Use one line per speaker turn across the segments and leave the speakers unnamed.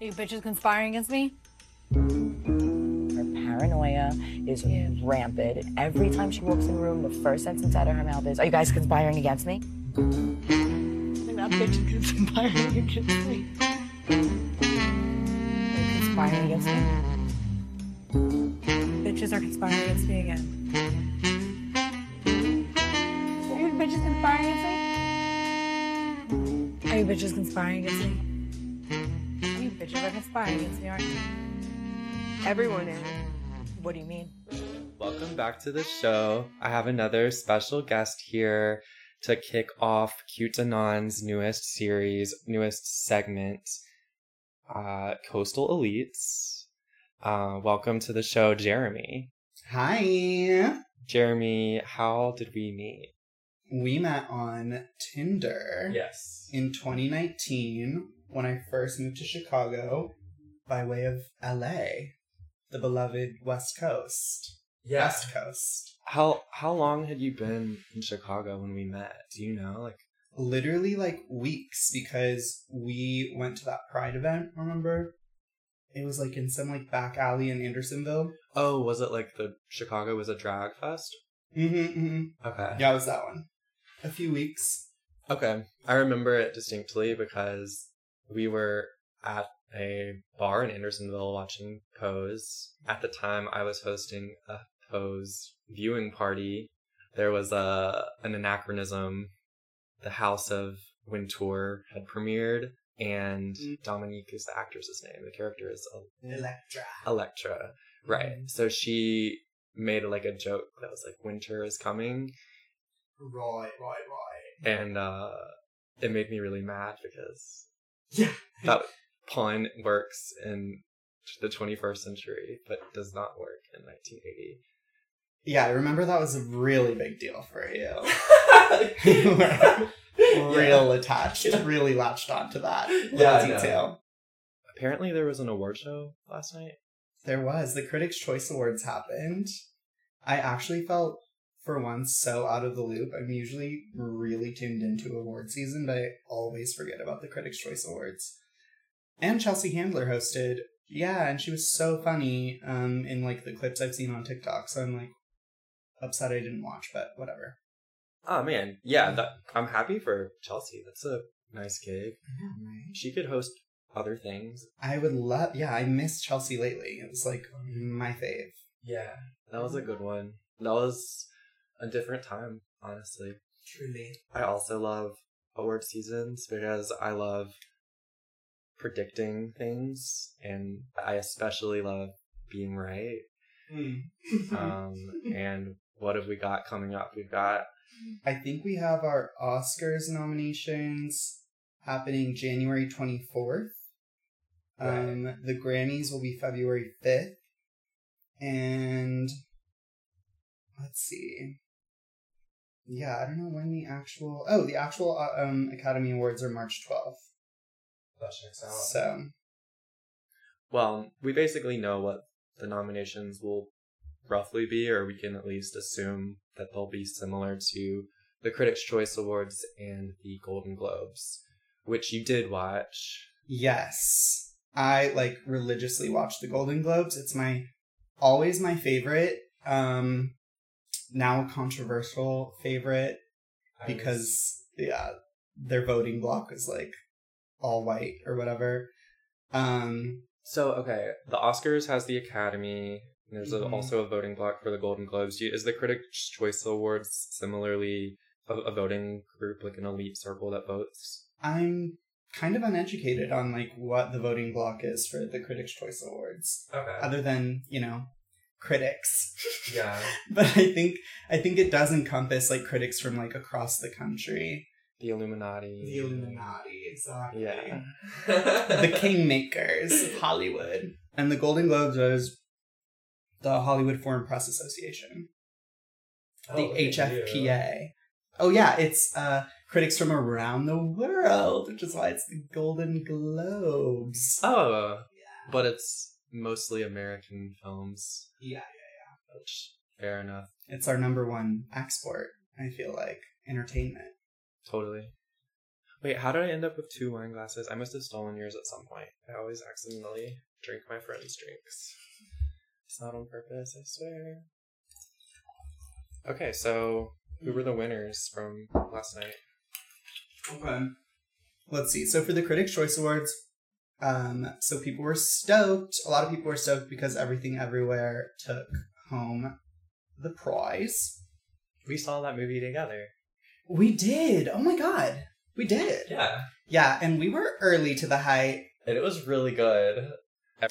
Are you bitches conspiring against me?
Her paranoia is rampant. Every time she walks in the room, the first sentence out of her mouth is, Are you guys conspiring against me?
And that bitch is conspiring against me.
Are you conspiring against me?
Bitches are conspiring against me again. Are you bitches conspiring against me? Are you bitches conspiring against me? You bitches are conspiring against me, aren't you?
Everyone is.
What do you mean?
Welcome back to the show. I have another special guest here to kick off Cute Anon's newest series, newest segment, uh, Coastal Elites. Uh, welcome to the show, Jeremy.
Hi.
Jeremy, how did we meet?
We met on Tinder
Yes.
in 2019 when I first moved to Chicago by way of LA, the beloved West Coast. Yeah. West Coast.
How how long had you been in Chicago when we met? Do you know? Like
Literally like weeks because we went to that Pride event, remember? It was like in some like back alley in Andersonville.
oh, was it like the Chicago was a drag fest?
Mm-hmm, mm-hmm.
Okay.
Yeah, it was that one. A few weeks.
Okay. I remember it distinctly because we were at a bar in Andersonville watching Pose. At the time, I was hosting a Pose viewing party. There was a an anachronism. The House of Wintour had premiered, and
Mm.
Dominique is the actress's name. The character is
Elektra.
Elektra. Right. So she made like a joke that was like, Winter is coming.
Right, right, right.
and uh it made me really mad because
Yeah.
that pun works in the 21st century but does not work in 1980
Yeah, I remember that was a really big deal for you. You were real attached, really latched onto that little
Yeah,
detail.
apparently there was an award show last night
There was. The Critics' Choice Awards happened. I actually felt, for once, so out of the loop. I'm usually really tuned into award season, but I always forget about the Critics' Choice Awards. And Chelsea Handler hosted. Yeah, and she was so funny um, in like the clips I've seen on TikTok. So I'm like upset I didn't watch, but whatever.
oh man yeah that, i'm happy for chelsea that's a nice gig she could host other things
I would love. Yeah, I miss Chelsea lately. It was like my fave.
yeah that was a good one that was a different time honestly
Truly.
I also love award seasons because I love predicting things and I especially love being right. Um, and what have we got coming up? We've got
I think we have our Oscars nominations happening January 24th. Um, the Grammys will be February 5th. And let's see. Yeah, I don't know when the actual. Oh, the actual uh, um Academy Awards are March 12th.
that checks out.
So,
Well, we basically know what the nominations will roughly be, or we can at least assume that they'll be similar to the Critics' Choice Awards and the Golden Globes, which you did watch.
yes. I like religiously watch the Golden Globes. It's my always my favorite. Um now a controversial favorite because yeah, their voting block is like all white or whatever. Um,
So okay, the Oscars has the Academy. and There's a,
Mhm.
also a voting block for the Golden Globes. Is the Critics' Choice Awards similarly a, a voting group, like an elite circle that votes?
I'm kind of uneducated on like what the voting block is for the Critics' Choice Awards,
Okay.
other than you know critics.
Yeah.
but I think I think it does encompass like critics from like across the country.
The Illuminati.
The Illuminati, exactly.
Yeah.
the kingmakers of Hollywood. And the Golden Globes is the Hollywood Foreign Press Association.
Oh,
the HFPA. Oh yeah, it's uh critics from around the world, which is why it's the Golden Globes.
Oh, but it's mostly American films.
Yeah, yeah, yeah.
Which fair enough.
it's our number one export. I feel like entertainment.
Totally. Wait, how did I end up with two wine glasses? I must have stolen yours at some point. I always accidentally drink my friends' drinks. It's not on purpose, I swear. Okay, so who were the hmm. winners from last night?
Okay. Let's see. So for the Critics' Choice Awards, um, so people were stoked. A lot of people were stoked because Everything Everywhere took home the prize.
We saw that movie together.
We did. Oh my god. We did.
Yeah.
Yeah, and we were early to the hype.
And it was really good.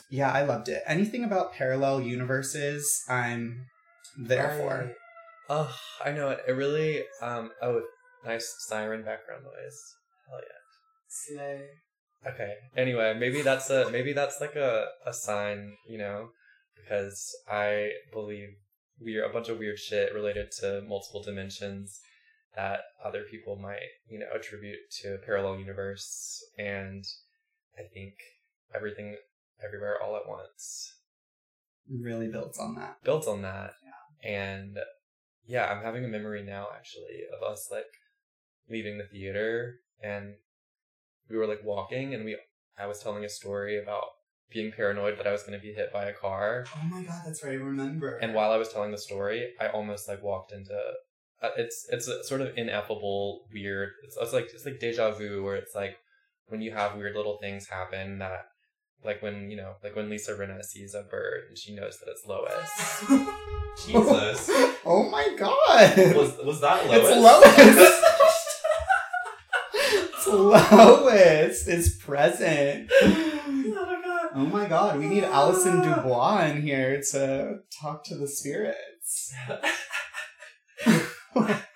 Yeah, I loved it. Anything about parallel universes, I'm there for.
Oh, I know it. It really um oh nice siren background noise. Hell yeah.
Slay.
Okay. Anyway, maybe that's a maybe that's like a, a sign, you know, because I believe we're a bunch of weird shit related to multiple dimensions that other people might, you know, attribute to a parallel universe and I think everything everywhere all at once
Really builds on that.
builds on that. Yeah. And yeah, I'm having a memory now actually of us like leaving the theater and we were like walking and we I was telling a story about being paranoid that I was going to be hit by a car.
Oh my god, that's right. I remember.
And while I was telling the story, I almost like walked into uh, it's it's a sort of ineffable weird. It's, it's like it's like deja vu where it's like when you have weird little things happen that like when you know like when Lisa Rinna sees a bird and she knows that it's Lois. Jesus.
oh my god.
Was was that Lois?
It's Lois. Lois is present. Oh my god, we need Allison DuBois in here to talk to the spirits.